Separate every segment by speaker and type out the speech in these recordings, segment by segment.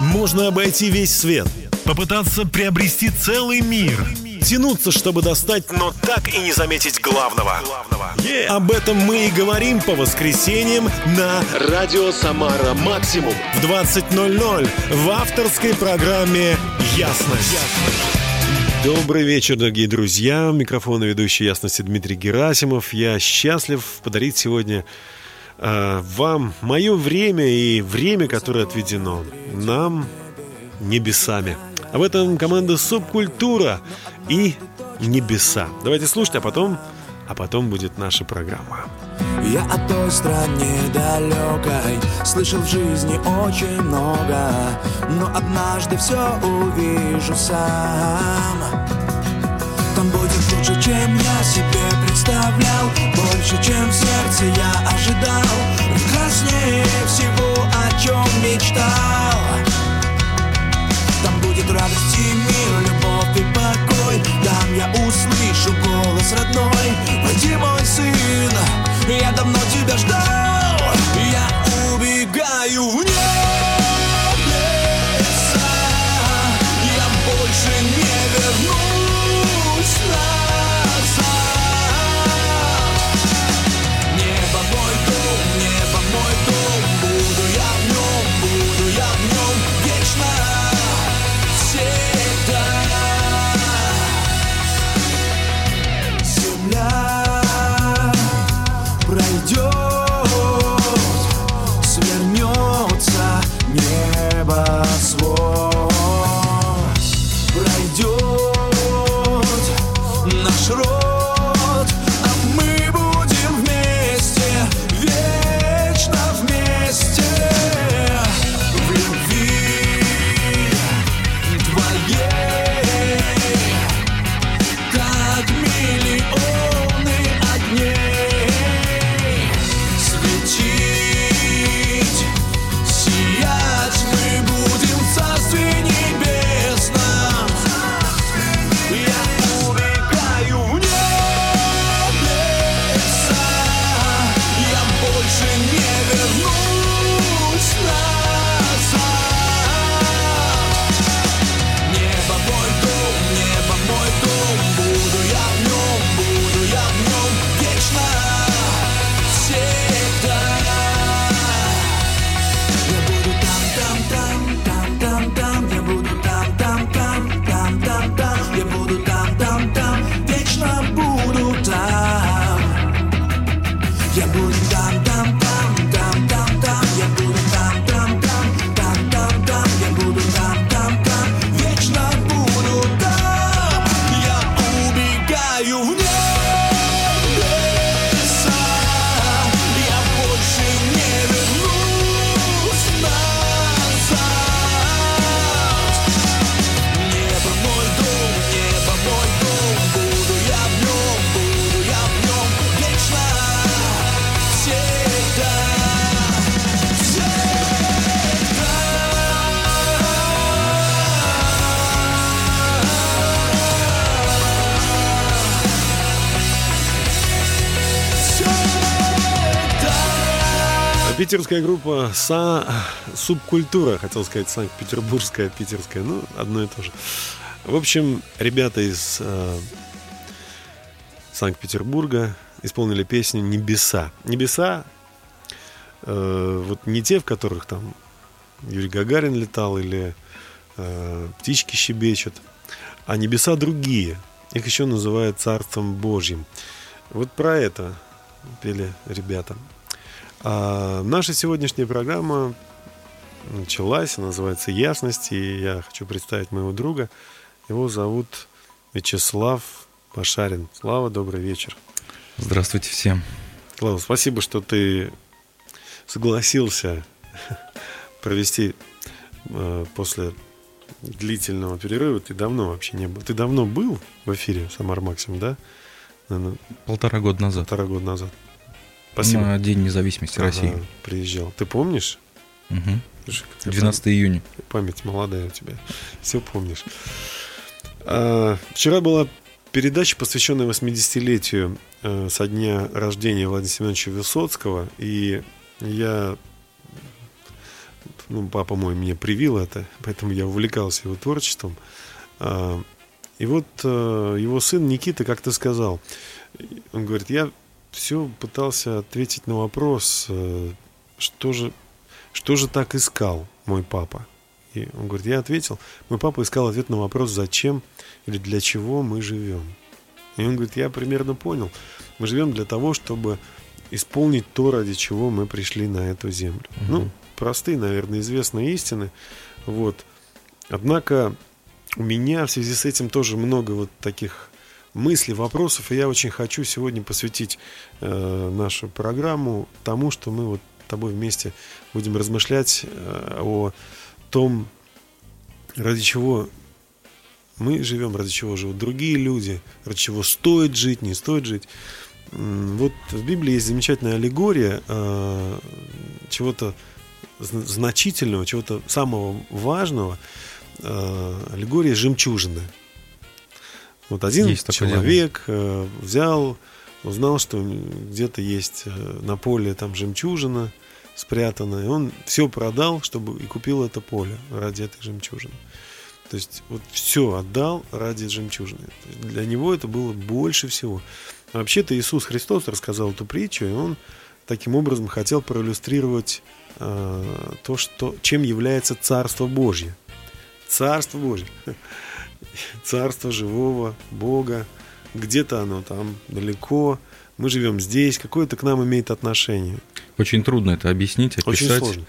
Speaker 1: Можно обойти весь свет, попытаться приобрести целый мир, тянуться, чтобы достать, но так и не заметить главного. Yeah. Об этом мы и говорим по воскресеньям на «Радио Самара Максимум» в 20.00 в авторской программе «Ясность». Добрый вечер, дорогие друзья. Микрофон ведущий ясности Дмитрий Герасимов. Я счастлив подарить сегодня вам мое время и время, которое отведено нам небесами. Об этом команда «Субкультура» и «Небеса». Давайте слушать, а потом, а потом будет наша программа.
Speaker 2: Я о той стране далекой Слышал в жизни очень много Но однажды все увижу сам Там будет лучше, чем я себе представлял. Больше, чем в сердце я ожидал. Прекраснее всего, о чем мечтал. Там будет радость и мир, любовь и покой. Там я услышу голос родной. Пойди, мой сын, я давно тебя ждал. Я убегаю в небеса
Speaker 1: Питерская группа Са... Субкультура, хотел сказать Санкт-Петербургская, питерская, ну, одно и то же. В общем, ребята из э, Санкт-Петербурга исполнили песню «Небеса». «Небеса» э, вот не те, в которых там Юрий Гагарин летал или э, птички щебечут, а небеса другие. Их еще называют Царством Божьим. Вот про это пели ребята. А наша сегодняшняя программа началась, она называется «Ясность», и я хочу представить моего друга. Его зовут Вячеслав Пашарин. Слава, добрый вечер.
Speaker 3: Здравствуйте всем.
Speaker 1: Слава, спасибо, что ты согласился провести э, после длительного перерыва. Ты давно вообще не был. Ты давно был в эфире Самар Максим, да? Наверное,
Speaker 3: Полтора года назад.
Speaker 1: полтора года назад. Спасибо.
Speaker 3: На День независимости
Speaker 1: Ага,
Speaker 3: России.
Speaker 1: Приезжал. Ты помнишь? Слушай, какая
Speaker 3: 12 июня.
Speaker 1: Память молодая у тебя. Все помнишь. А, вчера была передача, посвященная 80-летию э, со дня рождения Владимира Семеновича Высоцкого. И я ну, папа мой мне привил это, поэтому я увлекался его творчеством. А, и вот э, его сын Никита как-то сказал, он говорит, я все пытался ответить на вопрос, э, что же, что же так искал мой папа. И он говорит, я ответил, мой папа искал ответ на вопрос, зачем или для чего мы живем. И он говорит, я примерно понял, мы живем для того, чтобы исполнить то, ради чего мы пришли на эту землю. Угу. Ну, простые, наверное, известные истины. Вот. Однако у меня в связи с этим тоже много вот таких мыслей, вопросов, и я очень хочу сегодня посвятить э, нашу программу тому, что мы вот с тобой вместе будем размышлять э, о том, ради чего мы живем, ради чего живут другие люди, ради чего стоит жить, не стоит жить. Вот в Библии есть замечательная аллегория э, чего-то значительного, чего-то самого важного. Э, аллегория жемчужины. Вот один есть человек э, взял, узнал, что где-то есть э, на поле там жемчужина спрятанная, и он все продал, чтобы и купил это поле ради этой жемчужины. То есть вот все отдал ради жемчужины. Для него это было больше всего. Вообще-то Иисус Христос рассказал эту притчу, и он таким образом хотел проиллюстрировать э, то, что, чем является Царство Божье. Царство Божье. Царство живого Бога. Где-то оно там далеко. Мы живем здесь. Какое-то к нам имеет отношение.
Speaker 3: Очень трудно это объяснить, описать. Очень сложно.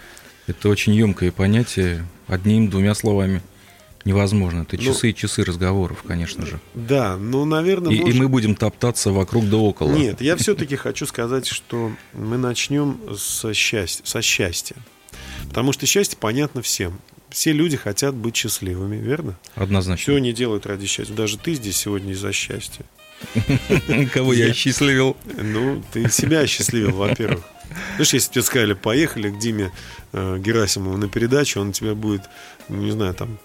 Speaker 3: Это очень емкое понятие одним-двумя словами невозможно. Это ну, часы и часы разговоров, конечно же.
Speaker 1: Да, ну, наверное...
Speaker 3: И, может... и мы будем топтаться вокруг да около.
Speaker 1: Нет, я все-таки хочу сказать, что мы начнем со счастья. Потому что счастье понятно всем. Все люди хотят быть счастливыми, верно?
Speaker 3: Однозначно.
Speaker 1: Все они делают ради счастья. Даже ты здесь сегодня из-за счастья.
Speaker 3: Кого я счастливил?
Speaker 1: Ну, ты себя счастливил, во-первых. Знаешь, если тебе сказали, поехали к Диме э, Герасимову на передачу, он тебя будет, ну, не знаю, там,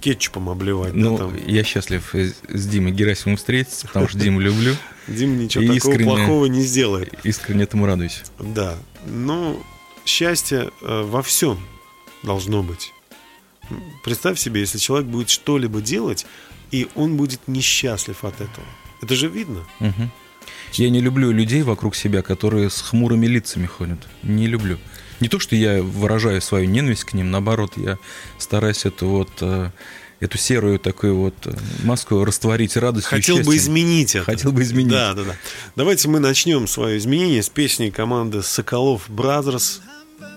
Speaker 1: кетчупом обливать.
Speaker 3: Ну,
Speaker 1: да, там.
Speaker 3: я счастлив с Димой Герасимовым встретиться, потому что Диму люблю.
Speaker 1: Дим ничего такого искренне, плохого не сделает.
Speaker 3: Искренне этому радуюсь.
Speaker 1: Да. Ну, счастье э, во всем должно быть. Представь себе, если человек будет что-либо делать, и он будет несчастлив от этого. Это же видно.
Speaker 3: Угу. Я не люблю людей вокруг себя, которые с хмурыми лицами ходят. Не люблю. Не то, что я выражаю свою ненависть к ним, наоборот, я стараюсь эту вот э, эту серую такую вот э, маску растворить радостью.
Speaker 1: Хотел бы изменить это.
Speaker 3: Хотел бы изменить.
Speaker 1: Да, да, да. Давайте мы начнем свое изменение с песни команды Соколов Brothers,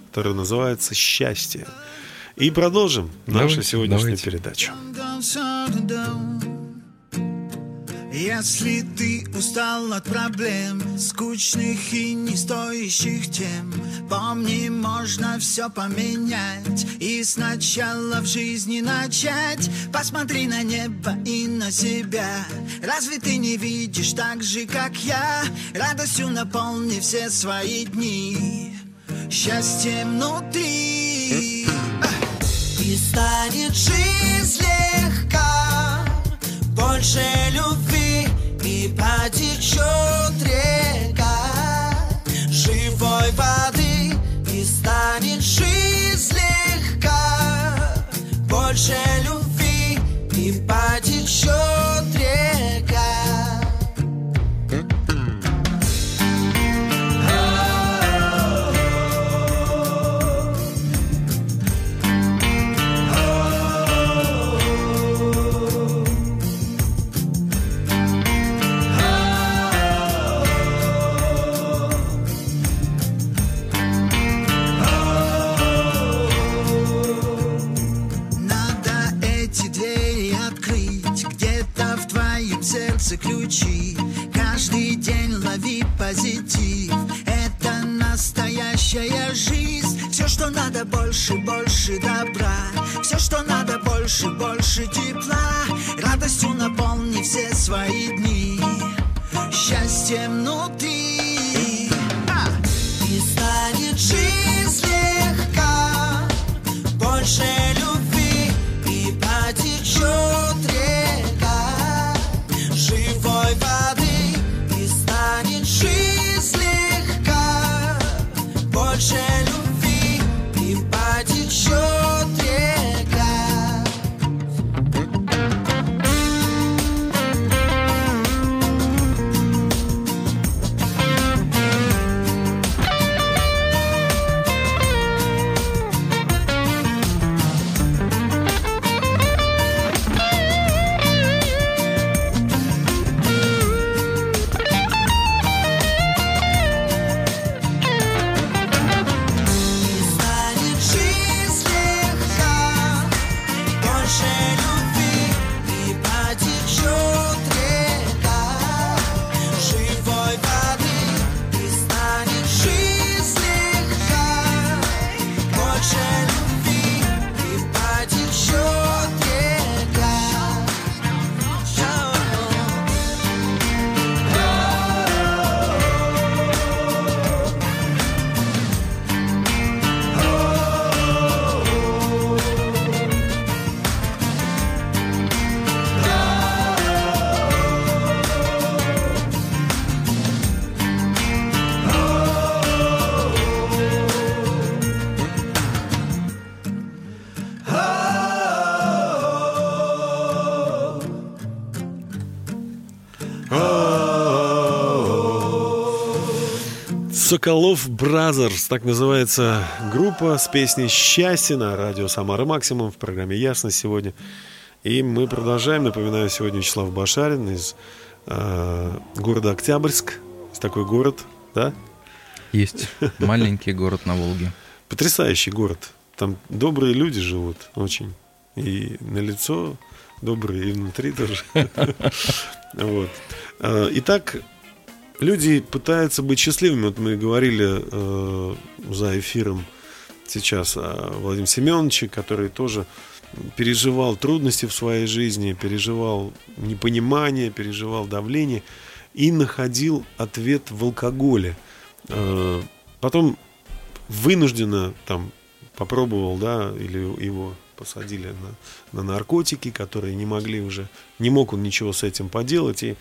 Speaker 1: которая называется «Счастье». И продолжим давайте, нашу сегодняшнюю давайте. передачу. Если ты устал от проблем, скучных и не стоящих тем, помни, можно все поменять и сначала в жизни начать. Посмотри на небо и на себя. Разве ты не видишь так же, как я? Радостью наполни все свои дни, счастьем внутри. Станет жизнь легка, больше любви и потечет река. Живой воды и станет жизнь легка больше любви и потечет позитив. Это настоящая жизнь. Все, что надо, больше, больше добра. Все, что надо, больше, больше тепла. Радостью наполни все свои дни. Счастьем внутри Соколов Brothers, так называется группа с песней «Счастье» на радио «Самара Максимум» в программе «Ясно» сегодня. И мы продолжаем. Напоминаю, сегодня Вячеслав Башарин из э, города Октябрьск. Есть такой город, да?
Speaker 3: Есть. Маленький город на Волге.
Speaker 1: Потрясающий город. Там добрые люди живут очень. И на лицо добрые, и внутри тоже. Вот. Э, итак, люди пытаются быть счастливыми. Вот мы говорили э, за эфиром сейчас о Владимире Семеновиче, который тоже переживал трудности в своей жизни, переживал непонимание, переживал давление и находил ответ в алкоголе. Э, потом вынужденно там попробовал, да, или его посадили на, на наркотики, которые не могли уже, не мог он ничего с этим поделать, и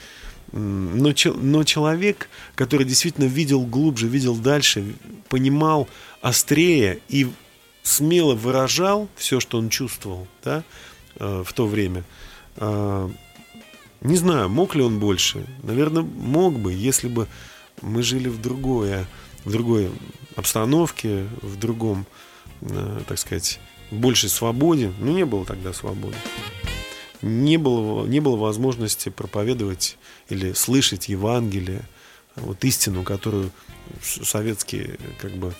Speaker 1: но, но человек, который действительно видел глубже, видел дальше, понимал острее и смело выражал все, что он чувствовал да, э, в то время. Э, не знаю, мог ли он больше. Наверное, мог бы, если бы мы жили в другое, в другой обстановке, в другом, э, так сказать, большей свободе. Но не было тогда свободы не было, не было возможности проповедовать или слышать Евангелие, вот истину, которую советский как бы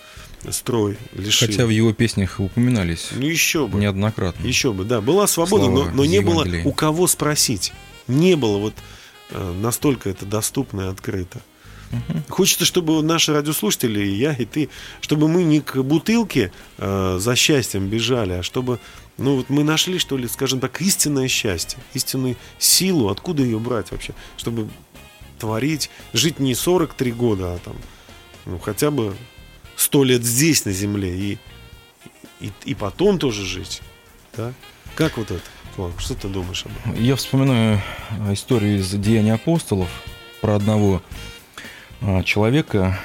Speaker 1: строй лишил.
Speaker 3: Хотя в его песнях упоминались.
Speaker 1: Ну еще бы.
Speaker 3: Неоднократно.
Speaker 1: Еще бы, да. Была свобода, Слова но, но не было у кого спросить. Не было вот э, настолько это доступно и открыто. Угу. Хочется, чтобы наши радиослушатели, и я, и ты, чтобы мы не к бутылке э, за счастьем бежали, а чтобы ну вот мы нашли, что ли, скажем так, истинное счастье, истинную силу, откуда ее брать вообще, чтобы творить, жить не 43 года, а там, ну хотя бы 100 лет здесь, на земле, и, и, и потом тоже жить, да? Как вот это? Слава, что ты думаешь об этом?
Speaker 3: Я вспоминаю историю из Деяний апостолов про одного человека,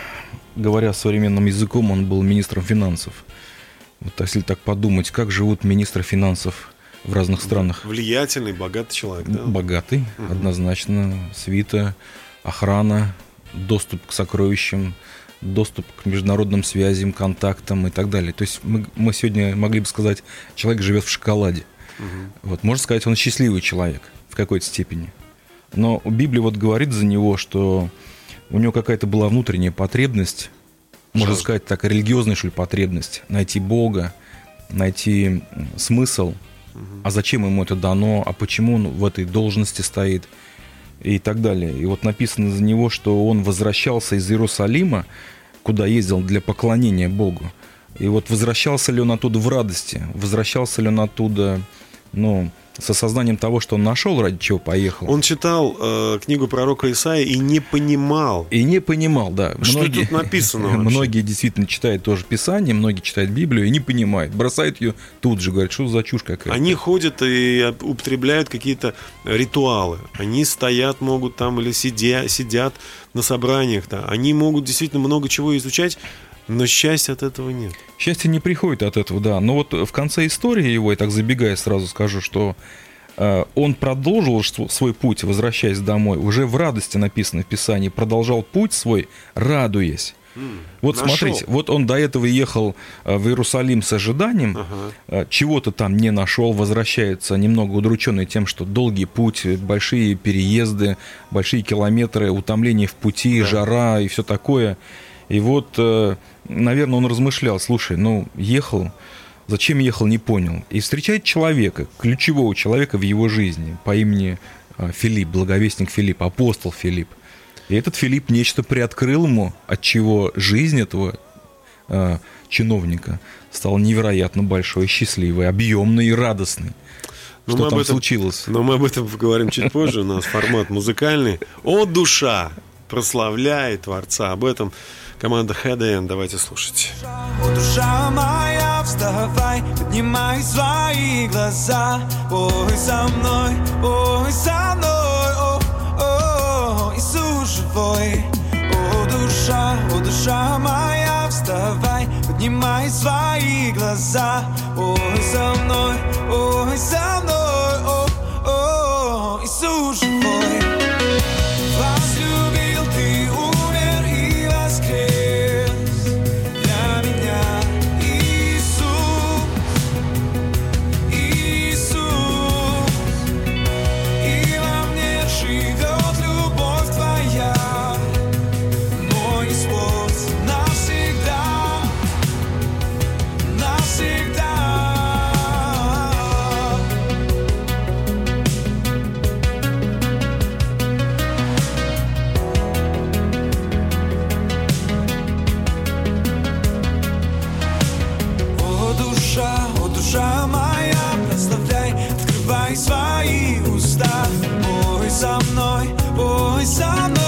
Speaker 3: говоря современным языком, он был министром финансов. Вот если так подумать, как живут министры финансов в разных странах.
Speaker 1: Влиятельный, богатый человек, да?
Speaker 3: Богатый, угу. однозначно. Свита, охрана, доступ к сокровищам, доступ к международным связям, контактам и так далее. То есть мы, мы сегодня могли бы сказать, человек живет в шоколаде. Угу. Вот, можно сказать, он счастливый человек в какой-то степени. Но Библия вот говорит за него, что у него какая-то была внутренняя потребность можно сказать так, религиозная, что ли, потребность. Найти Бога, найти смысл. А зачем ему это дано, а почему он в этой должности стоит и так далее. И вот написано за него, что он возвращался из Иерусалима, куда ездил для поклонения Богу. И вот возвращался ли он оттуда в радости, возвращался ли он оттуда, ну, с осознанием того, что он нашел, ради чего поехал.
Speaker 1: Он читал э, книгу пророка Исаия и не понимал.
Speaker 3: И не понимал, да.
Speaker 1: Что многие, тут написано вообще?
Speaker 3: Многие действительно читают тоже Писание, многие читают Библию и не понимают. Бросают ее тут же, говорят, что за чушь какая-то.
Speaker 1: Они ходят и употребляют какие-то ритуалы. Они стоят, могут там или сидя, сидят на собраниях. Да. Они могут действительно много чего изучать, но счастья от этого нет.
Speaker 3: Счастье не приходит от этого, да. Но вот в конце истории его, я так забегая сразу скажу, что э, он продолжил свой путь, возвращаясь домой, уже в радости написано в Писании, продолжал путь свой, радуясь. Вот нашел. смотрите, вот он до этого ехал э, в Иерусалим с ожиданием, ага. Э, чего-то там не нашел, возвращается немного удрученный тем, что долгий путь, большие переезды, большие километры, утомление в пути, да. жара и все такое. И вот наверное, он размышлял, слушай, ну, ехал, зачем ехал, не понял. И встречает человека, ключевого человека в его жизни по имени а, Филипп, благовестник Филипп, апостол Филипп. И этот Филипп нечто приоткрыл ему, от чего жизнь этого э, чиновника стала невероятно большой, счастливой, объемной и радостной. Но Что там этом, случилось?
Speaker 1: Но мы об этом поговорим чуть позже. У нас формат музыкальный. О, душа! Прославляет Творца. Об этом Команда HDN, давайте слушать.
Speaker 4: Душа моя, вставай, поднимай свои глаза. Ой, со мной, ой, со мной, о, о, Иисус живой. О, душа, о, душа моя, вставай, поднимай свои глаза. Ой, со мной, ой, со мной, мои свои уста. Пой со мной, пой со мной.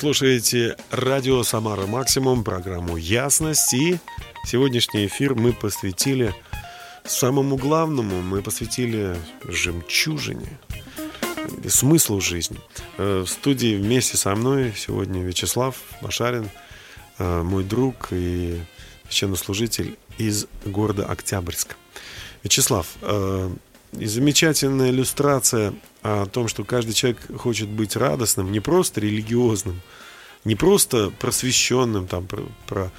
Speaker 1: Слушаете радио «Самара Максимум», программу «Ясность». И сегодняшний эфир мы посвятили самому главному, мы посвятили жемчужине, смыслу жизни. Э, В студии вместе со мной сегодня Вячеслав Башарин, э, мой друг и священнослужитель из города Октябрьска. Вячеслав, э, и замечательная иллюстрация о том, что каждый человек хочет быть радостным, не просто религиозным, не просто просвещенным, там, про, про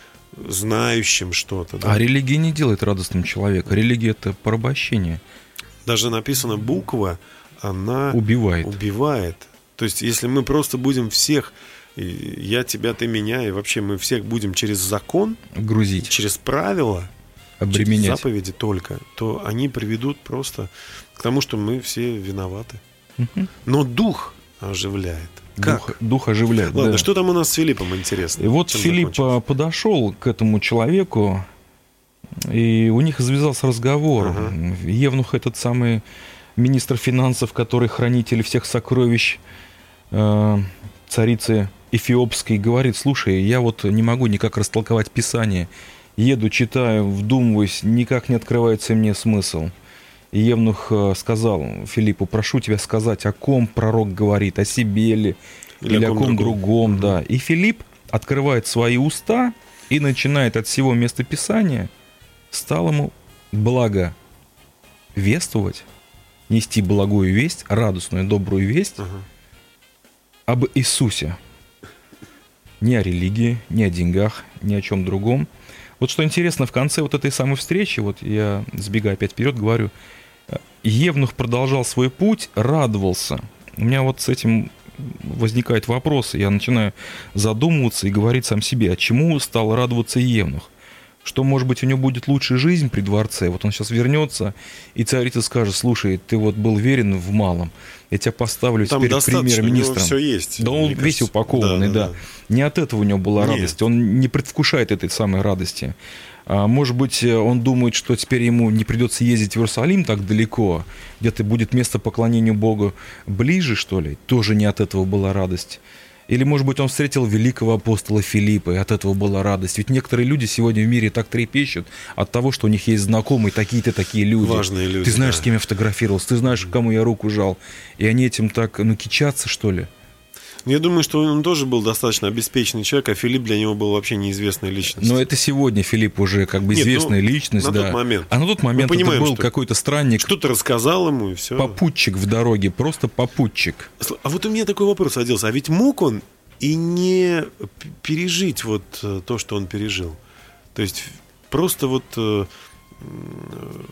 Speaker 1: знающим что-то. да.
Speaker 3: А религия не делает радостным человека. Религия это порабощение.
Speaker 1: Даже написана буква, она
Speaker 3: Убивает.
Speaker 1: убивает. То есть, если мы просто будем всех, я тебя, ты меня, и вообще мы всех будем через закон,
Speaker 3: Грузить,
Speaker 1: через правила, через
Speaker 3: обременять.
Speaker 1: заповеди только, то они приведут просто к тому, что мы все виноваты.
Speaker 3: Мгм.
Speaker 1: Но дух оживляет. Как?
Speaker 3: Дух, дух оживляет.
Speaker 1: Ладно,
Speaker 3: да.
Speaker 1: что там у нас с Филиппом интересно?
Speaker 3: И вот
Speaker 1: Чем
Speaker 3: Филипп
Speaker 1: закончилось?
Speaker 3: а, подошел к этому человеку, и у них завязался разговор.
Speaker 1: Ага.
Speaker 3: Евнух этот самый министр финансов, который хранитель всех сокровищ э, царицы Эфиопской, говорит, слушай, я вот не могу никак растолковать Писание. Еду, читаю, вдумываюсь, никак не открывается мне смысл. И Евнух э, сказал Филиппу, прошу тебя сказать, о ком пророк говорит, о себе ли, или, о ком, другом, да. И Филипп открывает свои уста и начинает от всего местописания, стал ему благо вествовать, нести благую весть, радостную, добрую весть об Иисусе. Не о религии, не о деньгах, ни о чем другом. Вот что интересно, в конце вот этой самой встречи, вот я сбегаю опять вперед, говорю, Евнух продолжал свой путь, радовался. У меня вот с этим возникают вопросы, я начинаю задумываться и говорить сам себе, а чему стал радоваться Евнух? Что, может быть, у него будет лучшая жизнь при дворце? Вот он сейчас вернется, и царица скажет, слушай, ты вот был верен в малом, я тебя поставлю
Speaker 1: Там
Speaker 3: теперь премьер-министром.
Speaker 1: все есть.
Speaker 3: Да он весь
Speaker 1: кажется.
Speaker 3: упакованный, да, Не от этого у него была
Speaker 1: Нет.
Speaker 3: радость. Он не предвкушает этой самой радости. А, может быть, э, он думает, что теперь ему не придется ездить в Иерусалим так далеко, где-то будет место поклонению Богу ближе, что ли. Тоже не от этого была радость. Или, может быть, он встретил великого апостола Филиппа, и от этого была радость. Ведь некоторые люди сегодня в мире так трепещут от того, что у них есть знакомые такие-то такие люди.
Speaker 1: Важные люди,
Speaker 3: Ты знаешь,
Speaker 1: да.
Speaker 3: с кем я фотографировался, ты знаешь, кому я руку жал. И они этим так, ну, кичатся, что ли.
Speaker 1: Я думаю, что он тоже был достаточно обеспеченный человек, а Филипп для него был вообще неизвестная личность.
Speaker 3: Но это сегодня Филипп уже как бы
Speaker 1: Нет,
Speaker 3: известная
Speaker 1: ну,
Speaker 3: личность,
Speaker 1: на
Speaker 3: да.
Speaker 1: тот момент.
Speaker 3: А на тот момент
Speaker 1: Мы понимаем,
Speaker 3: это был какой-то странник,
Speaker 1: Что-то рассказал ему, и все.
Speaker 3: попутчик в дороге, просто попутчик.
Speaker 1: А вот у меня такой вопрос родился. А ведь мог он и не пережить вот э, то, что он пережил? То есть просто вот э,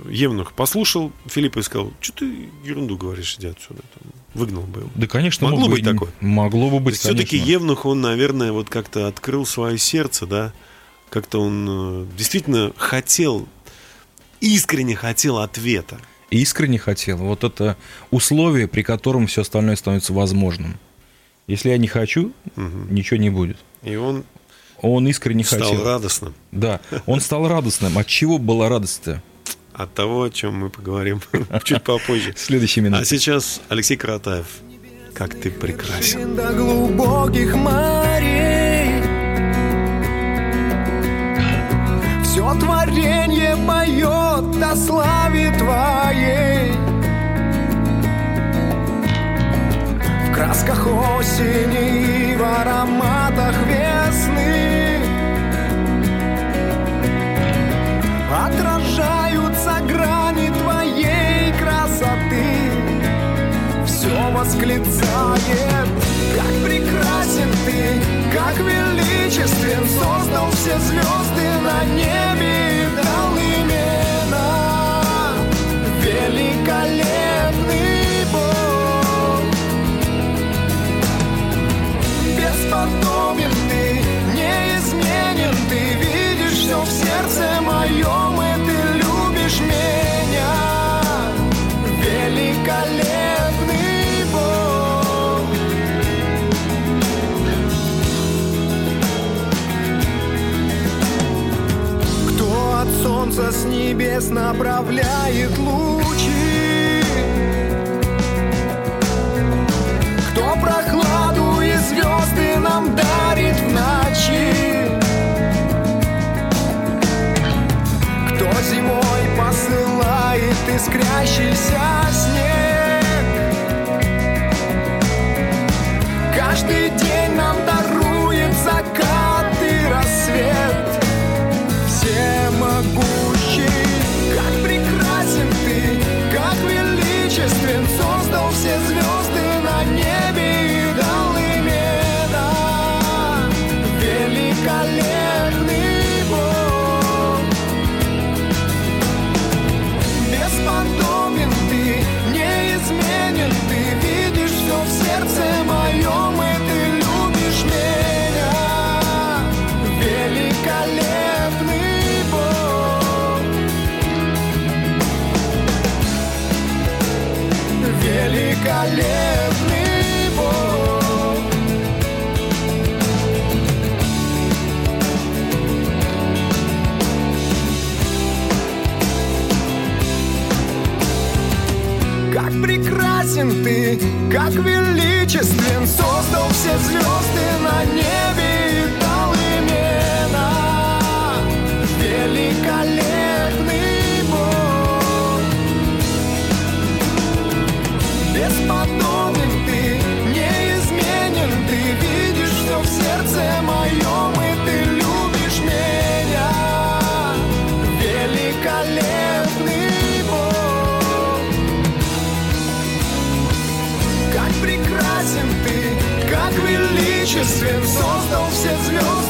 Speaker 1: Евнух послушал Филиппа и сказал, что ты ерунду говоришь, иди отсюда. Там, выгнал бы его.
Speaker 3: Да, конечно,
Speaker 1: Могло
Speaker 3: мог
Speaker 1: быть
Speaker 3: бы-
Speaker 1: такое?
Speaker 3: Могло бы быть,
Speaker 1: все-таки. Евнух, он, наверное, вот как-то открыл свое сердце, да? Как-то он э, действительно хотел, искренне хотел ответа.
Speaker 3: искренне хотел. Вот это условие, при котором все остальное становится возможным. Если я не хочу, ничего не будет.
Speaker 1: И он
Speaker 3: Он искренне
Speaker 1: стал
Speaker 3: хотел.
Speaker 1: радостным
Speaker 3: Да, он стал радостным. От чего была радость-то?
Speaker 1: от того, о чем мы поговорим чуть попозже.
Speaker 3: Следующий
Speaker 1: А
Speaker 3: минут.
Speaker 1: сейчас Алексей Каратаев. Как ты прекрасен.
Speaker 5: До глубоких морей Все творение поет о славе твоей В красках осени и в ароматах весны ты, как величествен Создал все звезды на небе от солнца с небес направляет лучи. Кто прохладу и звезды нам дарит в ночи? Кто зимой посылает искрящийся Великолепный Бог Как прекрасен ты, как величествен Создал все звезды величествен Создал все звезды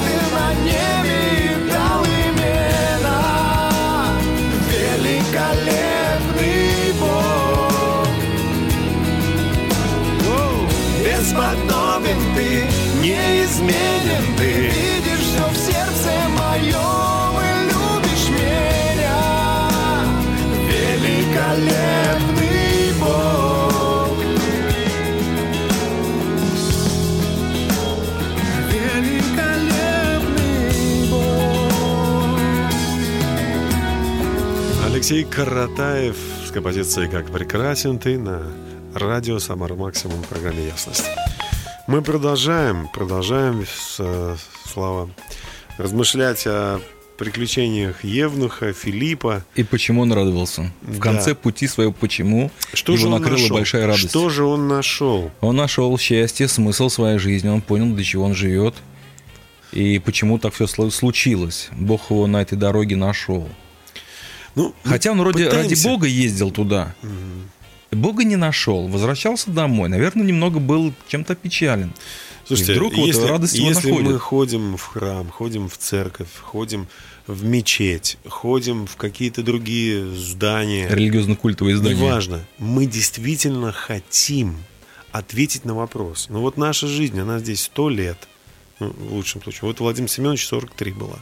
Speaker 1: Алексей Каратаев с композицией «Как прекрасен ты» на радио «Самар Максимум» в программе «Ясность». Мы продолжаем, продолжаем, с, Слава, размышлять о приключениях Евнуха, Филиппа.
Speaker 3: И почему он радовался? В
Speaker 1: Да.
Speaker 3: конце пути своего почему
Speaker 1: Что
Speaker 3: его
Speaker 1: же он
Speaker 3: накрыла
Speaker 1: нашел?
Speaker 3: большая радость.
Speaker 1: Что же он нашел?
Speaker 3: Он нашел счастье, смысл своей жизни, он понял, для чего он живет и почему так все случилось. Бог его на этой дороге нашел.
Speaker 1: Ну, мы
Speaker 3: Хотя он вроде ради
Speaker 1: пытаемся-
Speaker 3: Бога ездил туда. Бога не нашел, возвращался домой. Наверное, немного был чем-то печален.
Speaker 1: Слушайте,
Speaker 3: И вдруг вот
Speaker 1: если,
Speaker 3: радость его
Speaker 1: если
Speaker 3: находит.
Speaker 1: мы ходим в храм, ходим в церковь, ходим в мечеть, ходим в какие-то другие здания,
Speaker 3: Религиозно-культовое издание.
Speaker 1: неважно, мы действительно хотим ответить на вопрос. Ну вот наша жизнь, она здесь сто лет, ну, в лучшем случае. Вот Владимир Семенович 43 была.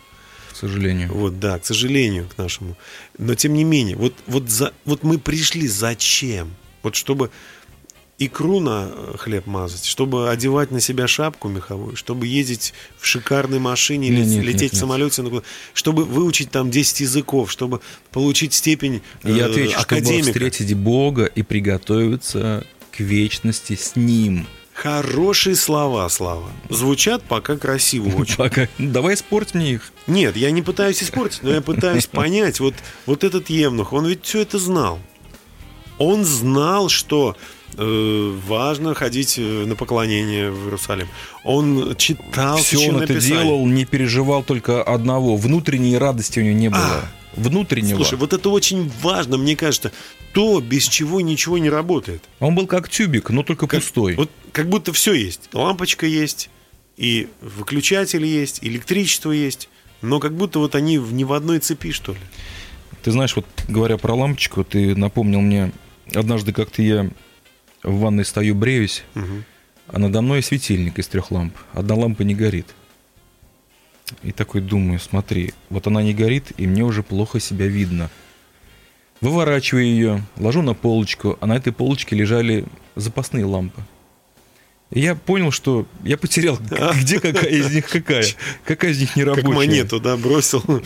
Speaker 3: К сожалению.
Speaker 1: Вот, да, к сожалению, к нашему. Но тем не менее, вот, вот, за, вот мы пришли зачем? Вот чтобы икру на хлеб мазать, чтобы одевать на себя шапку меховую, чтобы ездить в шикарной машине,
Speaker 3: Не,
Speaker 1: лет-
Speaker 3: нет,
Speaker 1: лететь
Speaker 3: нет,
Speaker 1: в самолете, куда- чтобы выучить там 10 языков, чтобы получить степень э,
Speaker 3: Я отвечу, чтобы
Speaker 1: академика.
Speaker 3: встретить Бога и приготовиться к вечности с Ним.
Speaker 1: Хорошие слова, Слава. Звучат пока красиво очень.
Speaker 3: Пока. Давай испорть мне их.
Speaker 1: Нет, я не пытаюсь испортить, но я пытаюсь понять. Вот, вот этот Евнух, он ведь все это знал. Он знал, что важно ходить э, на поклонение в Иерусалим. Он читал
Speaker 3: Все он это делал, не переживал только одного. Внутренней радости у него не было.
Speaker 1: А.
Speaker 3: Внутреннего.
Speaker 1: Слушай, вот это очень важно, мне кажется. То, без чего ничего не работает.
Speaker 3: Он был как тюбик, но только
Speaker 1: Как-
Speaker 3: пустой.
Speaker 1: Вот как будто все есть. Лампочка есть, и выключатель есть, электричество есть. Но как будто вот они в- не в одной цепи, что ли.
Speaker 3: Ты знаешь, вот говоря про лампочку, ты напомнил мне, однажды как-то я в ванной стою, бреюсь,
Speaker 1: Мгм.
Speaker 3: а надо мной светильник из трех ламп. Одна лампа не горит. И такой думаю, смотри, вот она не горит, и мне уже плохо себя видно. Выворачиваю ее, ложу на полочку, а на этой полочке лежали запасные лампы. И я понял, что я потерял, где какая из них какая. Какая из них не
Speaker 1: Как
Speaker 3: рабочая.
Speaker 1: монету, да, бросил.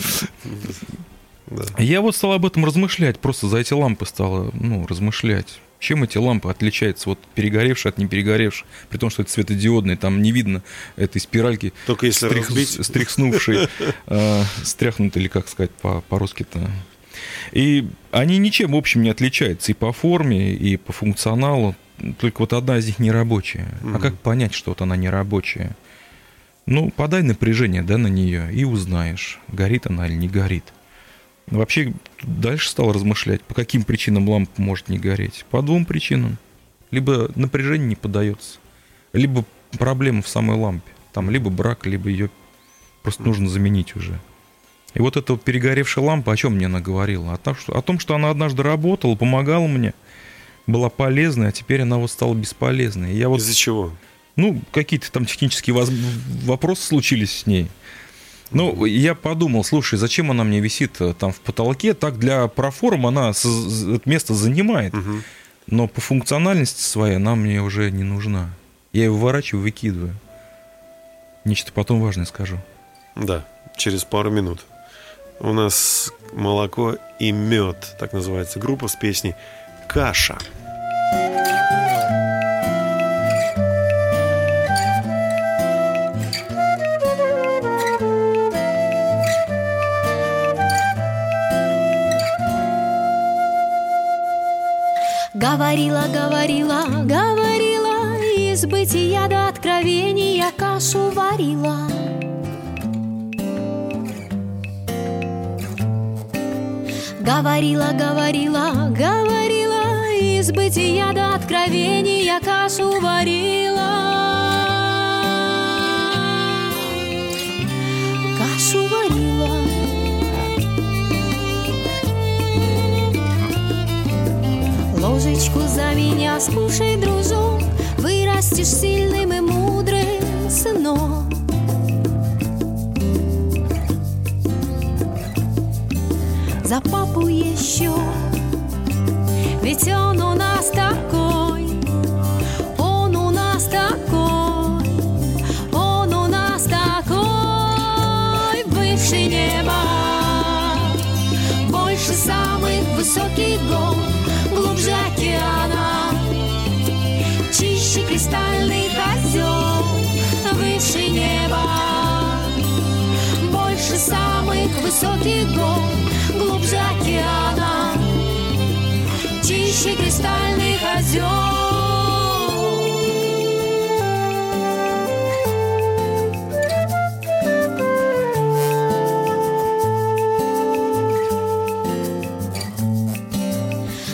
Speaker 1: Да.
Speaker 3: Я вот стал об этом размышлять, просто за эти лампы стал ну, размышлять. Чем эти лампы отличаются, вот перегоревшие от не перегоревших, при том, что это светодиодные, там не видно этой спиральки,
Speaker 1: Только если
Speaker 3: стрих-
Speaker 1: разбить.
Speaker 3: стряхнувшей, э, стряхнутой, или как сказать по- по-русски-то. И они ничем, в общем, не отличаются и по форме, и по функционалу, только вот одна из них не рабочая. А как понять, что вот она не рабочая? Ну, подай напряжение, да, на нее, и узнаешь, горит она или не горит. Вообще, дальше стал размышлять, по каким причинам лампа может не гореть. По двум причинам. Либо напряжение не подается, либо проблема в самой лампе. Там либо брак, либо ее просто нужно заменить уже. И вот эта вот перегоревшая лампа, о чем мне она говорила? О том, что, о том, что она однажды работала, помогала мне, была полезной, а теперь она вот стала бесполезной. И я вот
Speaker 1: Из-за чего?
Speaker 3: ну, какие-то там технические воз- вопросы случились с ней. Ну, я подумал, слушай, зачем она мне висит э, там в потолке? Так для проформ она место занимает.
Speaker 1: Мгм.
Speaker 3: Но по функциональности своей она мне уже не нужна. Я ее выворачиваю, выкидываю. Нечто потом важное скажу.
Speaker 1: Да, через пару минут. У нас молоко и мед, так называется группа с песней «Каша».
Speaker 6: Говорила, говорила, говорила, из бытия до откровения кашу варила. Говорила, говорила, говорила, из бытия до откровения кашу Ложечку за меня скушай, дружок, Вырастешь сильным и мудрым сыном. За папу еще, ведь он у нас такой, он у нас такой, он у нас такой, бывший небо, больше самых высоких гор, самых высоких гор, глубже океана, чище кристальных озер.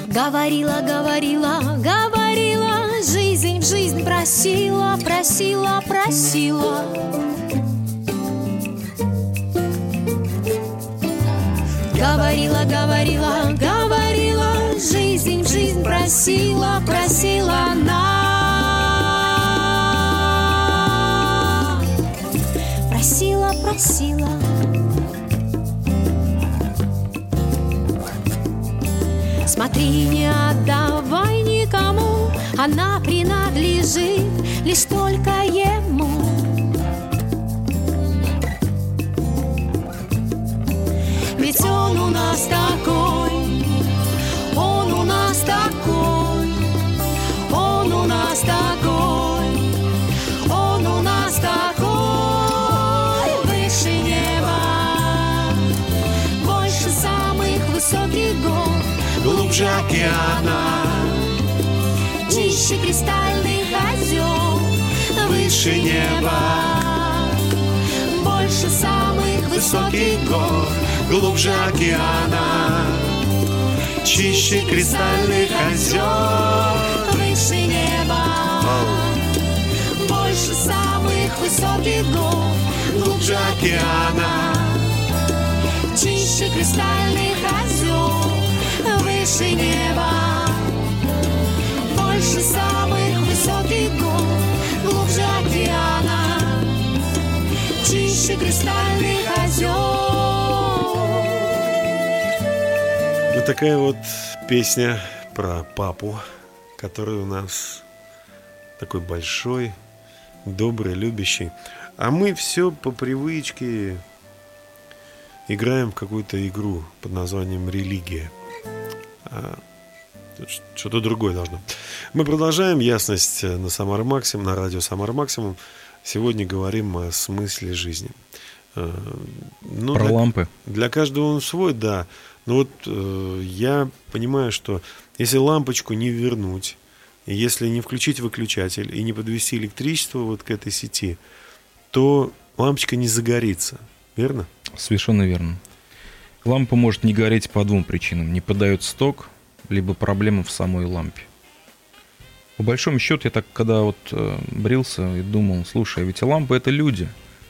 Speaker 6: Говорила, говорила, говорила, жизнь в жизнь просила, просила, просила. говорила, говорила, жизнь жизнь просила, просила она. Просила, просила. Смотри, не отдавай никому, она принадлежит лишь только ему. У нас такой, он у нас такой, он у нас такой, он у нас такой, выше неба, больше самых высоких гор,
Speaker 1: Глубже океана,
Speaker 6: чище кристальных озер, выше неба, больше самых высоких гор,
Speaker 1: глубже океана, чище кристальных озер.
Speaker 6: выше неба, больше самых высоких гор,
Speaker 1: Глубже океана,
Speaker 6: чище кристальных озер, выше неба, больше самых высоких гор, глубже океана, чище кристальных
Speaker 1: такая вот песня про папу, который у нас такой большой, добрый, любящий. А мы все по привычке играем в какую-то игру под названием «Религия». А, что-то другое должно. Мы продолжаем ясность на Самар Максимум, на радио Самар Максимум. Сегодня говорим о смысле жизни. Э, ну,
Speaker 3: Про
Speaker 1: для-
Speaker 3: лампы.
Speaker 1: для каждого он свой, да. Но вот э, я понимаю, что если лампочку не вернуть, если не включить выключатель и не подвести электричество вот к этой сети, то лампочка не загорится. Верно?
Speaker 3: Совершенно верно. Лампа может не гореть по двум причинам. Не подает сток, либо проблема в самой лампе. По большому счету, я так, когда вот э, брился и думал, слушай, а ведь лампа это люди.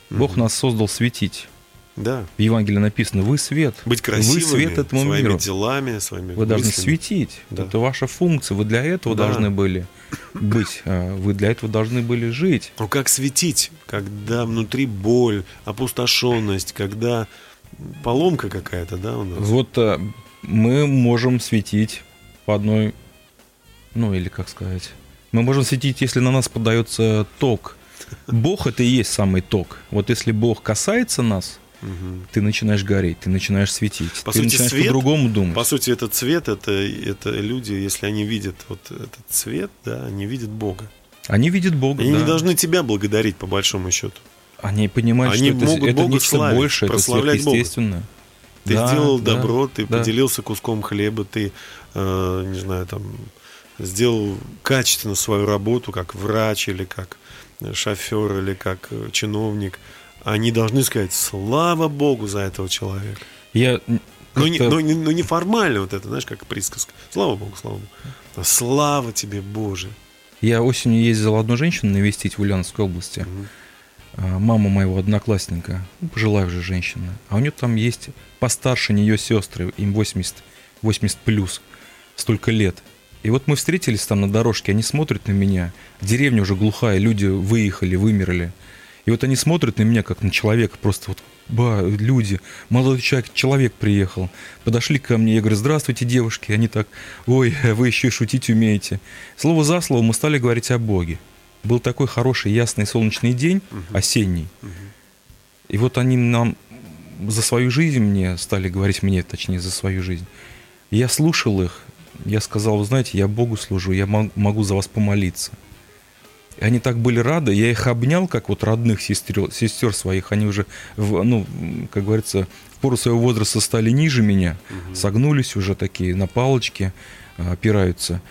Speaker 3: Бог нас создал светить.
Speaker 1: Да.
Speaker 3: В Евангелии написано, вы свет.
Speaker 1: Быть красивыми,
Speaker 3: вы свет этому
Speaker 1: своими
Speaker 3: миру.
Speaker 1: делами, своими
Speaker 3: Вы должны
Speaker 1: мыслями.
Speaker 3: светить.
Speaker 1: Да.
Speaker 3: Это ваша функция. Вы для этого
Speaker 1: Да.
Speaker 3: должны были быть. А Вы для этого должны были жить.
Speaker 1: Но как светить, когда внутри боль, опустошенность, когда поломка какая-то, да, у нас?
Speaker 3: Вот а, мы можем светить по одной, ну или как сказать, мы можем светить, если на нас подается ток. Бог это и есть самый ток. Вот если Бог касается нас,
Speaker 1: Мгм.
Speaker 3: ты начинаешь гореть, ты начинаешь светить,
Speaker 1: По
Speaker 3: ты
Speaker 1: сути,
Speaker 3: начинаешь
Speaker 1: свет-
Speaker 3: по-другому думать.
Speaker 1: По сути, этот цвет, это, это люди, если они видят вот этот цвет, да, они видят Бога.
Speaker 3: Они видят Бога,
Speaker 1: Они
Speaker 3: да.
Speaker 1: не должны тебя благодарить, по большому счету.
Speaker 3: Они понимают,
Speaker 1: Они
Speaker 3: что это,
Speaker 1: могут
Speaker 3: это
Speaker 1: Бога
Speaker 3: нечто
Speaker 1: славить,
Speaker 3: большее, это
Speaker 1: прославлять Бога.
Speaker 3: сверхъестественное.
Speaker 1: Ты
Speaker 3: Да,
Speaker 1: сделал
Speaker 3: да,
Speaker 1: добро, ты
Speaker 3: да.
Speaker 1: поделился куском хлеба, ты, э, не знаю, там, сделал качественно свою работу, как врач или как шофер или как э, чиновник. Они должны сказать слава Богу за этого человека.
Speaker 3: Я
Speaker 1: Но не,
Speaker 3: как-то-
Speaker 1: но не- но не формально вот это, знаешь, как присказка. Слава Богу, слава Богу. А слава тебе, Боже.
Speaker 3: Я осенью ездил одну женщину навестить в Ульяновской области. А, Мама моего одноклассника, ну, пожилая уже женщина. А у нее там есть постарше нее сестры, им 80, 80 плюс, столько лет. И вот мы встретились там на дорожке, они смотрят на меня. Деревня уже глухая, люди выехали, вымерли. И вот они смотрят на меня, как на человека, просто вот, ба, люди, молодой человек, человек приехал. Подошли ко мне, я говорю, здравствуйте, девушки. Они так, ой, вы еще и шутить умеете. Слово за слово мы стали говорить о Боге. Был такой хороший, ясный, солнечный день, осенний. И вот они нам за свою жизнь мне стали говорить, мне точнее, за свою жизнь. И я слушал их, я сказал, вы знаете, я Богу служу, я мог- могу за вас помолиться. И они так были рады, я их обнял, как вот родных сестер, сестер своих, они уже, в- ну, как говорится, в пору своего возраста стали ниже меня, согнулись уже такие на палочке, а, опираются.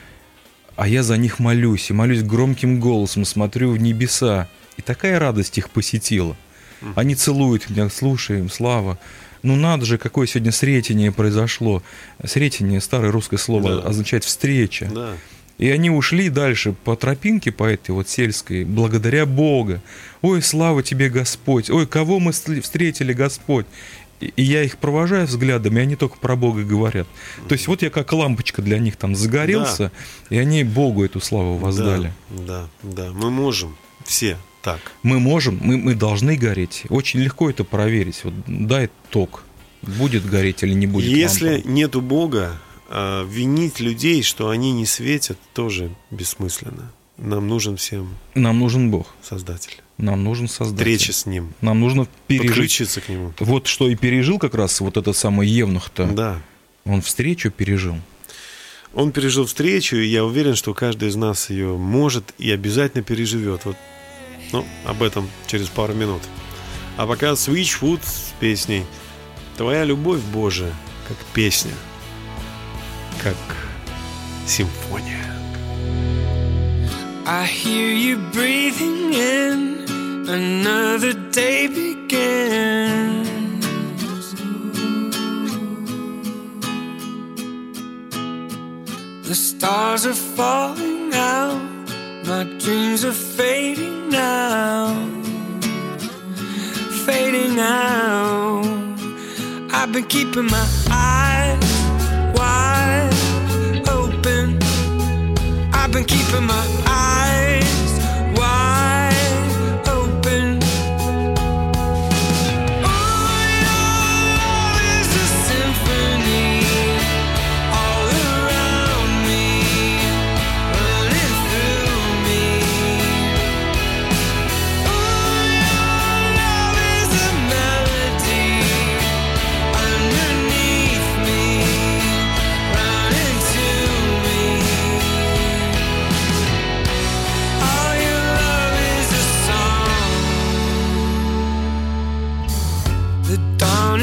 Speaker 3: А я за них молюсь, и молюсь громким голосом, смотрю в небеса. И такая радость их посетила. Они целуют меня, слушаем, слава. Ну надо же, какое сегодня сретение произошло. Сретение, старое русское слово,
Speaker 1: Да.
Speaker 3: означает встреча.
Speaker 1: Да.
Speaker 3: И они ушли дальше по тропинке, по этой вот сельской, благодаря Бога. Ой, слава тебе, Господь! Ой, кого мы встретили, Господь! И я их провожаю взглядом, и они только про Бога говорят. То есть вот я как лампочка для них там загорелся, и они Богу эту славу воздали.
Speaker 1: Да, да, да. Мы можем все так.
Speaker 3: Мы можем, мы, мы должны гореть. Очень легко это проверить. Вот дай ток, будет гореть или не будет
Speaker 1: Если
Speaker 3: лампа.
Speaker 1: нету Бога, А винить людей, что они не светят, тоже бессмысленно. Нам нужен всем
Speaker 3: Нам нужен Бог.
Speaker 1: Создатель.
Speaker 3: Нам нужен Создатель.
Speaker 1: Встреча с Ним.
Speaker 3: Нам нужно пережить.
Speaker 1: Подключиться к Нему.
Speaker 3: Вот что и пережил как раз вот этот самый Евнух-то.
Speaker 1: Да.
Speaker 3: Он встречу пережил.
Speaker 1: Он пережил встречу, и я уверен, что каждый из нас ее может и обязательно переживет. Вот, ну, об этом через пару минут. А пока Switchfoot с песней «Твоя любовь, Боже, как песня, как симфония».
Speaker 4: I hear you breathing in. Another day begins. The stars are falling out. My dreams are fading now. Fading out. I've been keeping my eyes been keeping my eyes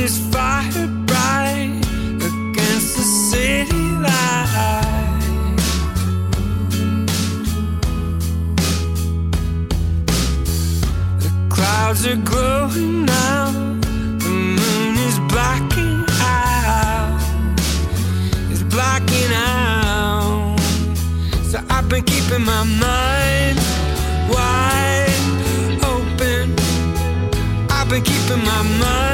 Speaker 4: dawn is fire bright against the city light. The clouds are glowing now. The moon is blacking out. It's blacking out. So I've been keeping my mind wide open. I've been keeping my mind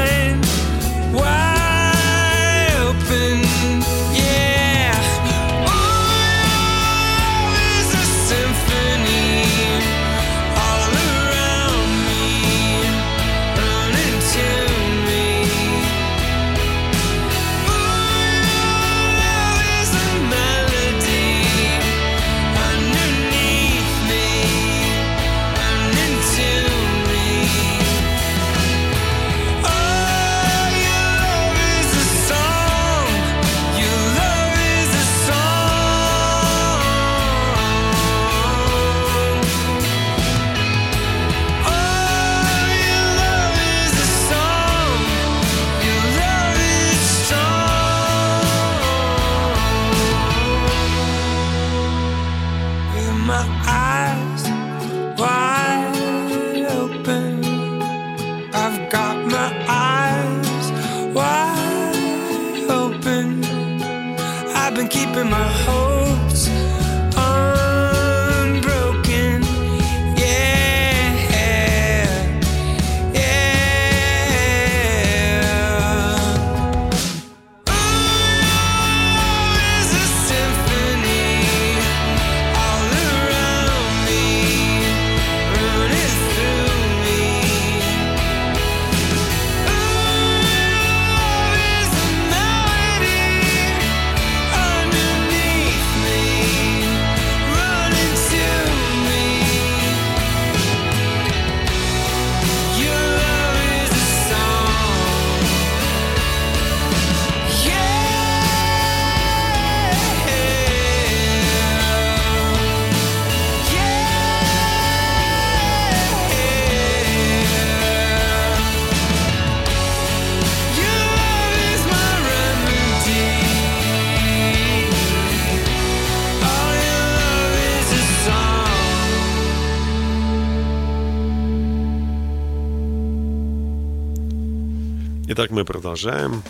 Speaker 1: продолжаем.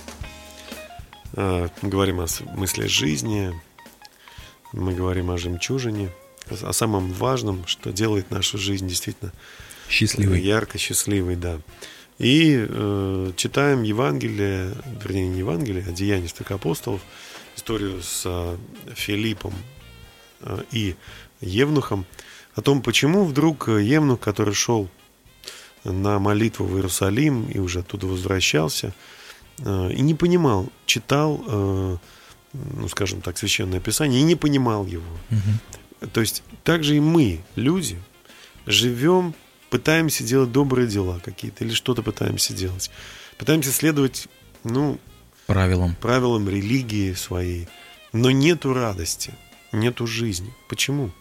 Speaker 1: А, Мы говорим о смысле жизни. Мы говорим о жемчужине. О самом важном, что делает нашу жизнь действительно
Speaker 3: Счастливый.
Speaker 1: ярко счастливой, да. И э, читаем Евангелие, вернее, не Евангелие, а Деяния святых апостолов, историю с э, Филиппом э, и Евнухом, о том, почему вдруг Евнух, который шел на молитву в Иерусалим и уже оттуда возвращался, и не понимал, читал э, ну, скажем так, священное писание и не понимал его. То есть также и мы, люди, живем, пытаемся делать добрые дела какие-то или что-то пытаемся делать. Пытаемся следовать, ну,
Speaker 3: Правилам.
Speaker 1: правилам религии своей, но нету радости, нету жизни. Почему?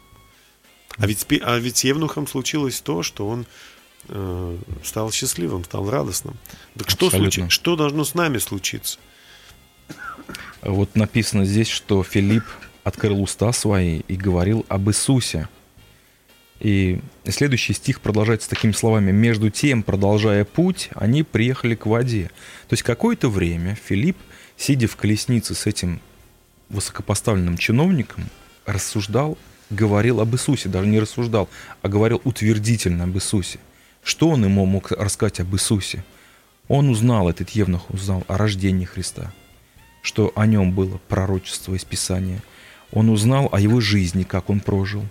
Speaker 1: А ведь, а ведь с Евнухом случилось то, что он э, стал счастливым, стал радостным. Так что, случи- что должно с нами случиться?
Speaker 3: Вот написано здесь, что Филипп открыл уста свои и говорил об Иисусе. И следующий стих продолжается такими словами. «Между тем, продолжая путь, они приехали к воде». То есть какое-то время Филипп, сидя в колеснице с этим высокопоставленным чиновником, рассуждал, говорил об Иисусе, даже не рассуждал, а говорил утвердительно об Иисусе. Что он ему мог рассказать об Иисусе? Он узнал, этот Евнух узнал о рождении Христа, что о нем было пророчество из Писания. Он узнал о его жизни, как он прожил.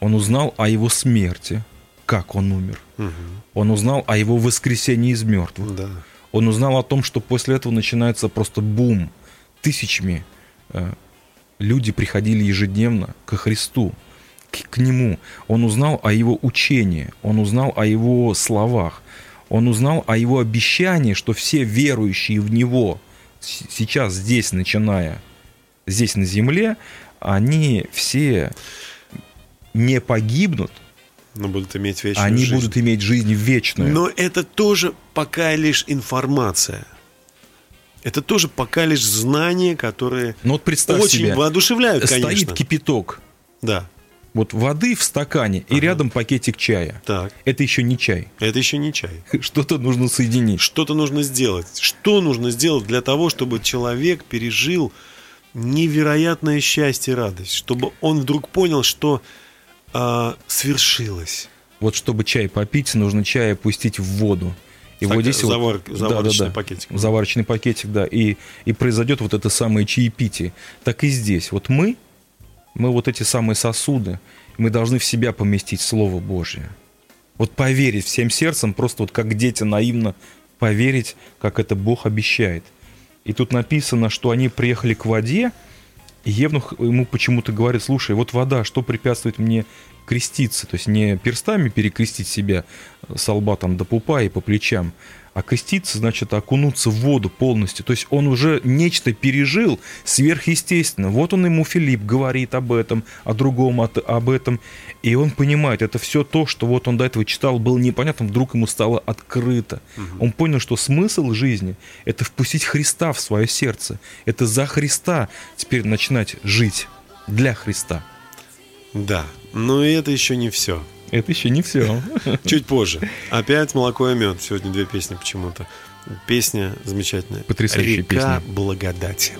Speaker 3: Он узнал о его смерти, как он умер. Он узнал о его воскресении из мертвых.
Speaker 1: Да.
Speaker 3: Он узнал о том, что после этого начинается просто бум. Тысячами э, люди приходили ежедневно ко Христу, к, к Нему. Он узнал о Его учении, он узнал о Его словах, он узнал о Его обещании, что все верующие в Него сейчас здесь, начиная здесь на земле, они все не погибнут,
Speaker 1: Но будут иметь вечную
Speaker 3: они
Speaker 1: жизнь.
Speaker 3: будут иметь жизнь вечную.
Speaker 1: Но это тоже пока лишь информация. Это тоже пока лишь знания, которые
Speaker 3: Ну вот представь
Speaker 1: очень
Speaker 3: себе,
Speaker 1: воодушевляют,
Speaker 3: стоит
Speaker 1: конечно.
Speaker 3: кипяток,
Speaker 1: Да,
Speaker 3: вот воды в стакане и рядом пакетик чая.
Speaker 1: так.
Speaker 3: Это еще не чай.
Speaker 1: Это еще не чай.
Speaker 3: Что-то нужно соединить.
Speaker 1: Что-то нужно сделать. Что нужно сделать для того, чтобы человек пережил невероятное счастье и радость? Чтобы он вдруг понял, что а, свершилось.
Speaker 3: Вот чтобы чай попить, нужно чай опустить в воду. И
Speaker 1: Так,
Speaker 3: вот здесь
Speaker 1: завар-
Speaker 3: вот,
Speaker 1: заварочный пакетик.
Speaker 3: Заварочный пакетик, да. И, и произойдет вот это самое чаепитие. Так и здесь. Вот мы, мы вот эти самые сосуды, мы должны в себя поместить Слово Божье. Вот поверить всем сердцем, просто вот как дети наивно поверить, как это Бог обещает. И тут написано, что они приехали к воде, и Евнух ему почему-то говорит, слушай, вот вода, что препятствует мне креститься? То есть не перстами перекрестить себя с лба там до пупа и по плечам, а креститься, значит, окунуться в воду полностью. То есть он уже нечто пережил сверхъестественно. Вот он ему, Филипп, говорит об этом, о другом от- об этом. И он понимает, это все то, что вот он до этого читал, было непонятно, вдруг ему стало открыто. Он понял, что смысл жизни – это впустить Христа в свое сердце. Это за Христа теперь начинать жить для Христа.
Speaker 1: Да, но это еще не все.
Speaker 3: Это еще не все.
Speaker 1: Чуть позже. Опять молоко и мед. Сегодня две песни почему-то. Песня замечательная.
Speaker 3: Потрясающая
Speaker 1: Река
Speaker 3: песня.
Speaker 1: благодати.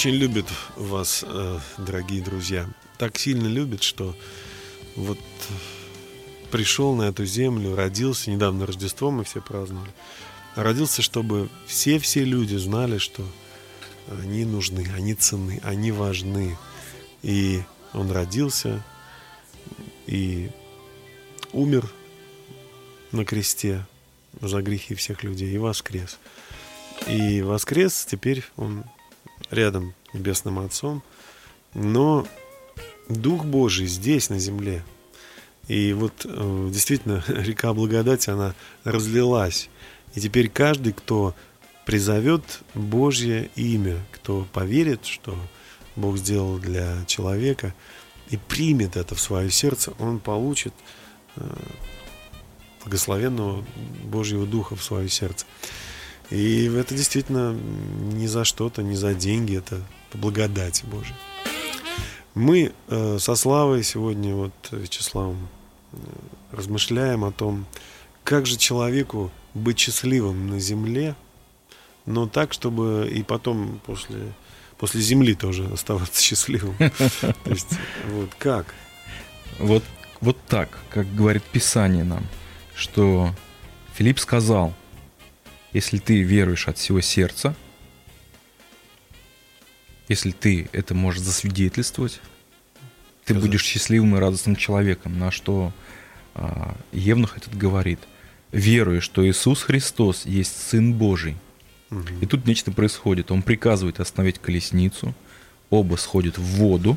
Speaker 1: Очень любит вас, э, дорогие друзья. Так сильно любит, что вот пришел на эту землю, родился, недавно Рождество мы все праздновали. Родился, чтобы все-все люди знали, что они нужны, они ценны, они важны. И он родился и умер на кресте за грехи всех людей и воскрес. И воскрес, теперь он рядом Небесным Отцом, но Дух Божий здесь, на земле. И вот э, действительно река благодати, она разлилась. И теперь каждый, кто призовет Божье имя, кто поверит, что Бог сделал для человека, и примет это в свое сердце, он получит э, благословенного Божьего Духа в свое сердце. И это действительно не за что-то, не за деньги, это по благодати Божией. Мы э, со Славой сегодня, вот Вячеславом, э, размышляем о том, как же человеку быть счастливым на земле, но так, чтобы и потом после, после земли тоже оставаться счастливым. То есть, вот как?
Speaker 3: Вот, вот так, как говорит Писание нам, что Филипп сказал, если ты веруешь от всего сердца, если ты это можешь засвидетельствовать, ты
Speaker 1: Сказать.
Speaker 3: будешь счастливым и радостным человеком. На что а, Евнух этот говорит, веруя, что Иисус Христос есть Сын Божий. И тут нечто происходит. Он приказывает остановить колесницу, оба сходят в воду,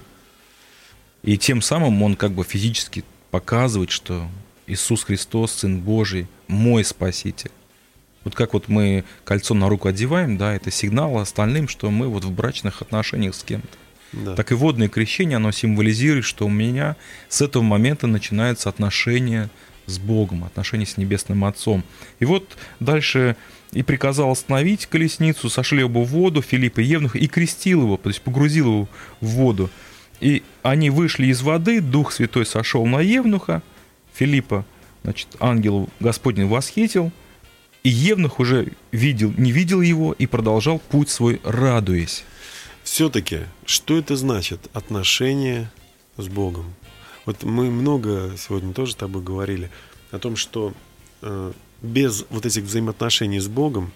Speaker 3: и тем самым он как бы физически показывает, что Иисус Христос, Сын Божий, мой Спаситель. Вот как вот мы кольцо на руку одеваем, да, это сигнал остальным, что мы вот в брачных отношениях с кем-то.
Speaker 1: Да.
Speaker 3: Так и водное крещение, оно символизирует, что у меня с этого момента начинаются отношения с Богом, отношения с Небесным Отцом. И вот дальше и приказал остановить колесницу, сошли оба в воду, Филипп и Евнух, и крестил его, то есть погрузил его в воду. И они вышли из воды, Дух Святой сошел на Евнуха, Филиппа, значит, ангел Господень восхитил, и Евнух уже видел, не видел его и продолжал путь свой, радуясь.
Speaker 1: Все-таки, что это значит отношение с Богом? Вот мы много сегодня тоже с тобой говорили о том, что э, без вот этих взаимоотношений с Богом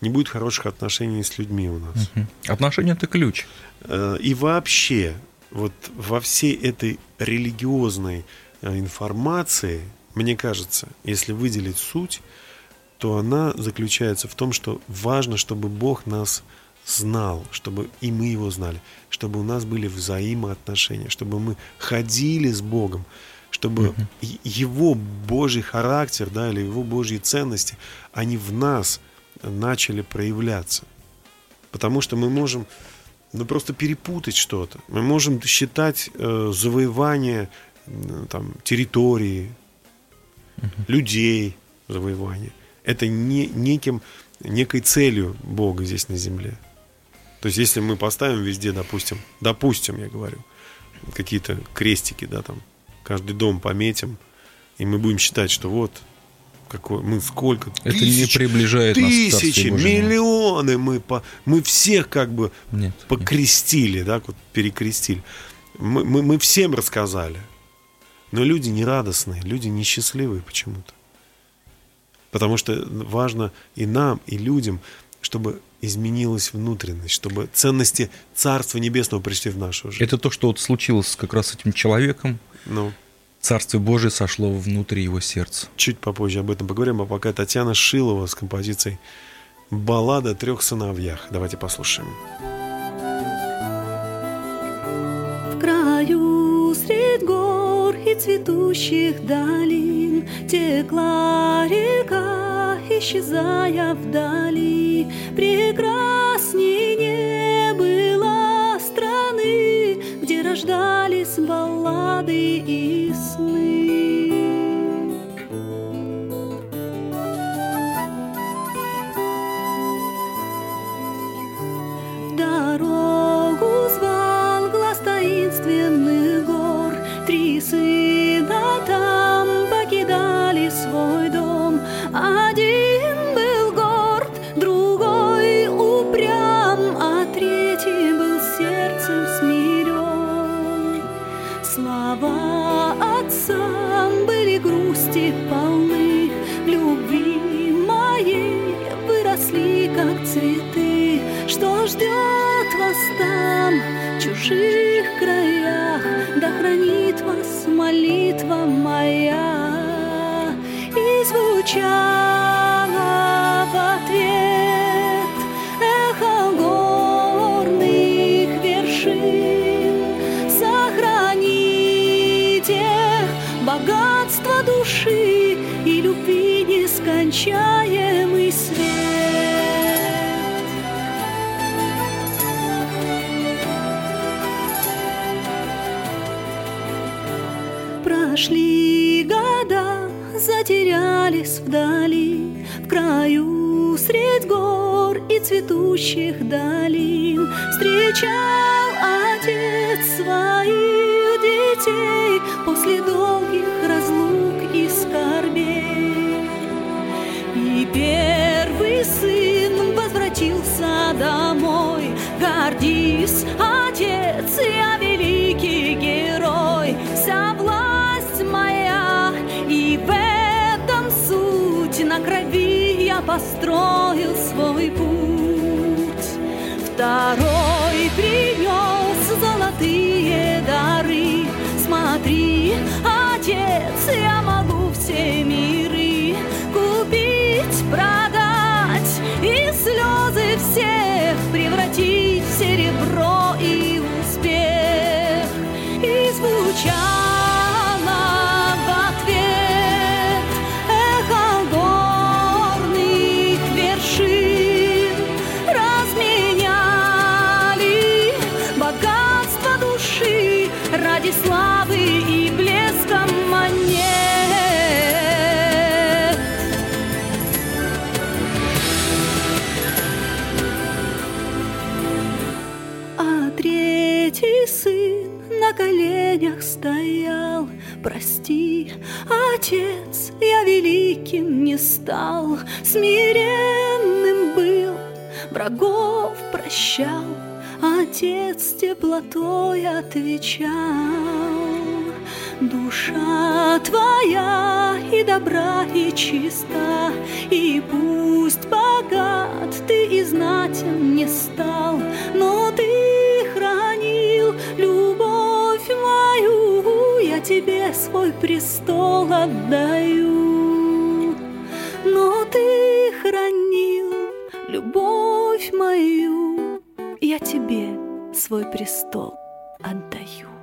Speaker 1: не будет хороших отношений с людьми у нас.
Speaker 3: Отношения – это ключ.
Speaker 1: Э, И вообще, вот во всей этой религиозной э, информации, мне кажется, если выделить суть, то она заключается в том, что важно, чтобы Бог нас знал, чтобы и мы его знали, чтобы у нас были взаимоотношения, чтобы мы ходили с Богом, чтобы и- его Божий характер, да, или его Божьи ценности, они в нас начали проявляться. Потому что мы можем ну, просто перепутать что-то. Мы можем считать э, завоевание м, там, территории, людей завоевание. Это не, неким, некой целью Бога здесь на земле. То есть, если мы поставим везде, допустим, допустим, я говорю, какие-то крестики, да, там, каждый дом пометим, и мы будем считать, что вот какой, мы сколько
Speaker 3: Это не приближает нас
Speaker 1: тысячи,
Speaker 3: Божьему.
Speaker 1: миллионы мы по, мы всех как бы
Speaker 3: Нет,
Speaker 1: покрестили, да, вот перекрестили. Мы, мы, мы всем рассказали. Но люди не радостные, люди несчастливые почему-то. Потому что важно и нам, и людям, чтобы изменилась внутренность, чтобы ценности Царства Небесного пришли в нашу жизнь.
Speaker 3: Это то, что вот случилось как раз с этим человеком.
Speaker 1: Ну,
Speaker 3: Царствие Божие сошло внутри его сердца.
Speaker 1: чуть попозже об этом поговорим, а пока Татьяна Шилова с композицией «Баллада о трех сыновьях». Давайте послушаем.
Speaker 7: В краю средь гор и цветущих долин Текла река исчезая вдали, прекрасней не было страны, где рождались баллады и сны. Молитва моя. И звучала в ответ эхо горных вершин. Сохраните богатство души и любви нескончаемый затерялись вдали, В краю средь гор и цветущих долин Встречал отец своих детей После долгих разлук и скорбей. И первый сын возвратился домой. Гордись, отец, я estar стал, смиренным был, врагов прощал. Отец теплотой отвечал. Душа твоя и добра, и чиста, И пусть богат ты и знатен не стал, Но ты хранил любовь мою, Я тебе свой престол отдаю. Ты хранил любовь мою, Я тебе свой престол отдаю.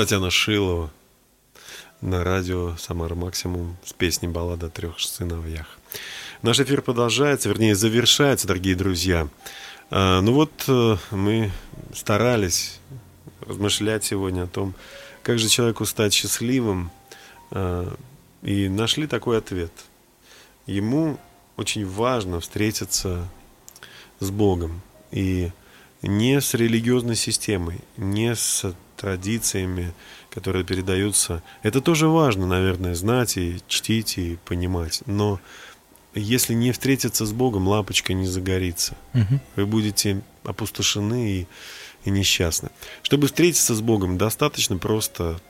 Speaker 1: Татьяна Шилова на радио «Самара Максимум» с песней «Баллада о трех сыновьях». Наш эфир продолжается, вернее, завершается, дорогие друзья. А, ну вот э, мы старались размышлять сегодня о том, как же человеку стать счастливым, а, и нашли такой ответ. Ему очень важно встретиться с Богом, и не с религиозной системой, не с традициями, которые передаются. Это тоже важно, наверное, знать и чтить и понимать. Но если не встретиться с Богом, лампочка не загорится.
Speaker 3: Мгм.
Speaker 1: Вы будете опустошены и, и несчастны. Чтобы встретиться с Богом, достаточно просто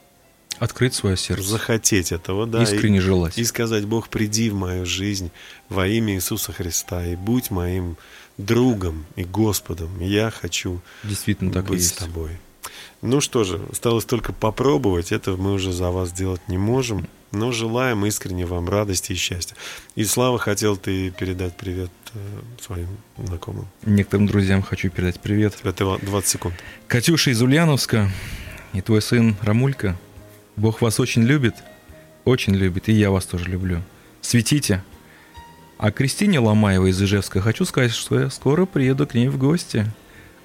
Speaker 3: Открыть свое сердце.
Speaker 1: захотеть этого, да, и-
Speaker 3: Искренне желать.
Speaker 1: и сказать, Бог, приди в мою жизнь во имя Иисуса Христа и будь моим другом и Господом. Я хочу
Speaker 3: Действительно так и
Speaker 1: быть с
Speaker 3: есть.
Speaker 1: тобой. Ну что же, осталось только попробовать. Это мы уже за вас делать не можем. Но желаем искренне вам радости и счастья. И Слава, хотел ты передать привет э, своим знакомым.
Speaker 3: Некоторым друзьям хочу передать привет.
Speaker 1: Это 20 секунд.
Speaker 3: Катюша из Ульяновска и твой сын Рамулька. Бог вас очень любит, очень любит, и я вас тоже люблю. Светите. А Кристине Ломаевой из Ижевска хочу сказать, что я скоро приеду к ней в гости.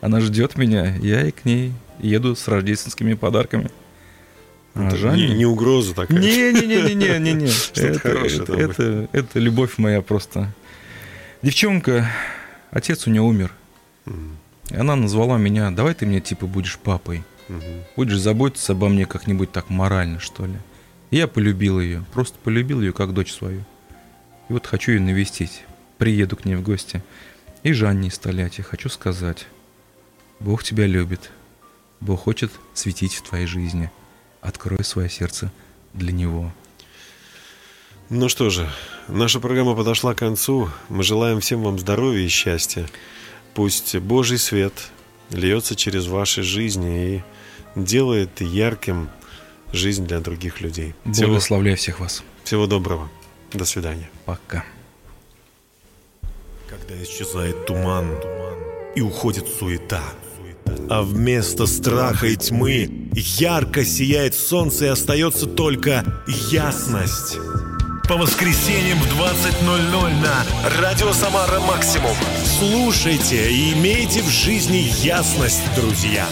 Speaker 3: Она ждет меня, я и к ней еду с рождественскими подарками. А
Speaker 1: Это
Speaker 3: Жанне-
Speaker 1: не, не угроза такая.
Speaker 3: Не-не-не-не-не-не. Это,
Speaker 1: хорошее
Speaker 3: это, это, это любовь моя просто. Девчонка, отец у нее умер.
Speaker 1: Мгм.
Speaker 3: И она назвала меня, давай ты мне типа будешь папой.
Speaker 1: Мгм.
Speaker 3: Будешь заботиться обо мне как-нибудь так морально, что ли. И я полюбил ее, просто полюбил ее как дочь свою. И вот хочу ее навестить. Приеду к ней в гости. И Жанне из Тольятти хочу сказать. Бог тебя любит. Бог хочет светить в твоей жизни. Открой свое сердце для Него.
Speaker 1: Ну что же, наша программа подошла к концу. Мы желаем всем вам здоровья и счастья. Пусть Божий свет льется через ваши жизни и делает ярким жизнь для других людей. Всего,
Speaker 3: Благословляю всех вас.
Speaker 1: всего доброго. До свидания.
Speaker 3: Пока.
Speaker 8: Когда исчезает туман и уходит суета, а вместо страха и тьмы ярко сияет солнце и остается только ясность. По воскресеньям в 20.00 на Радио Самара Максимум. Слушайте и имейте в жизни ясность, друзья.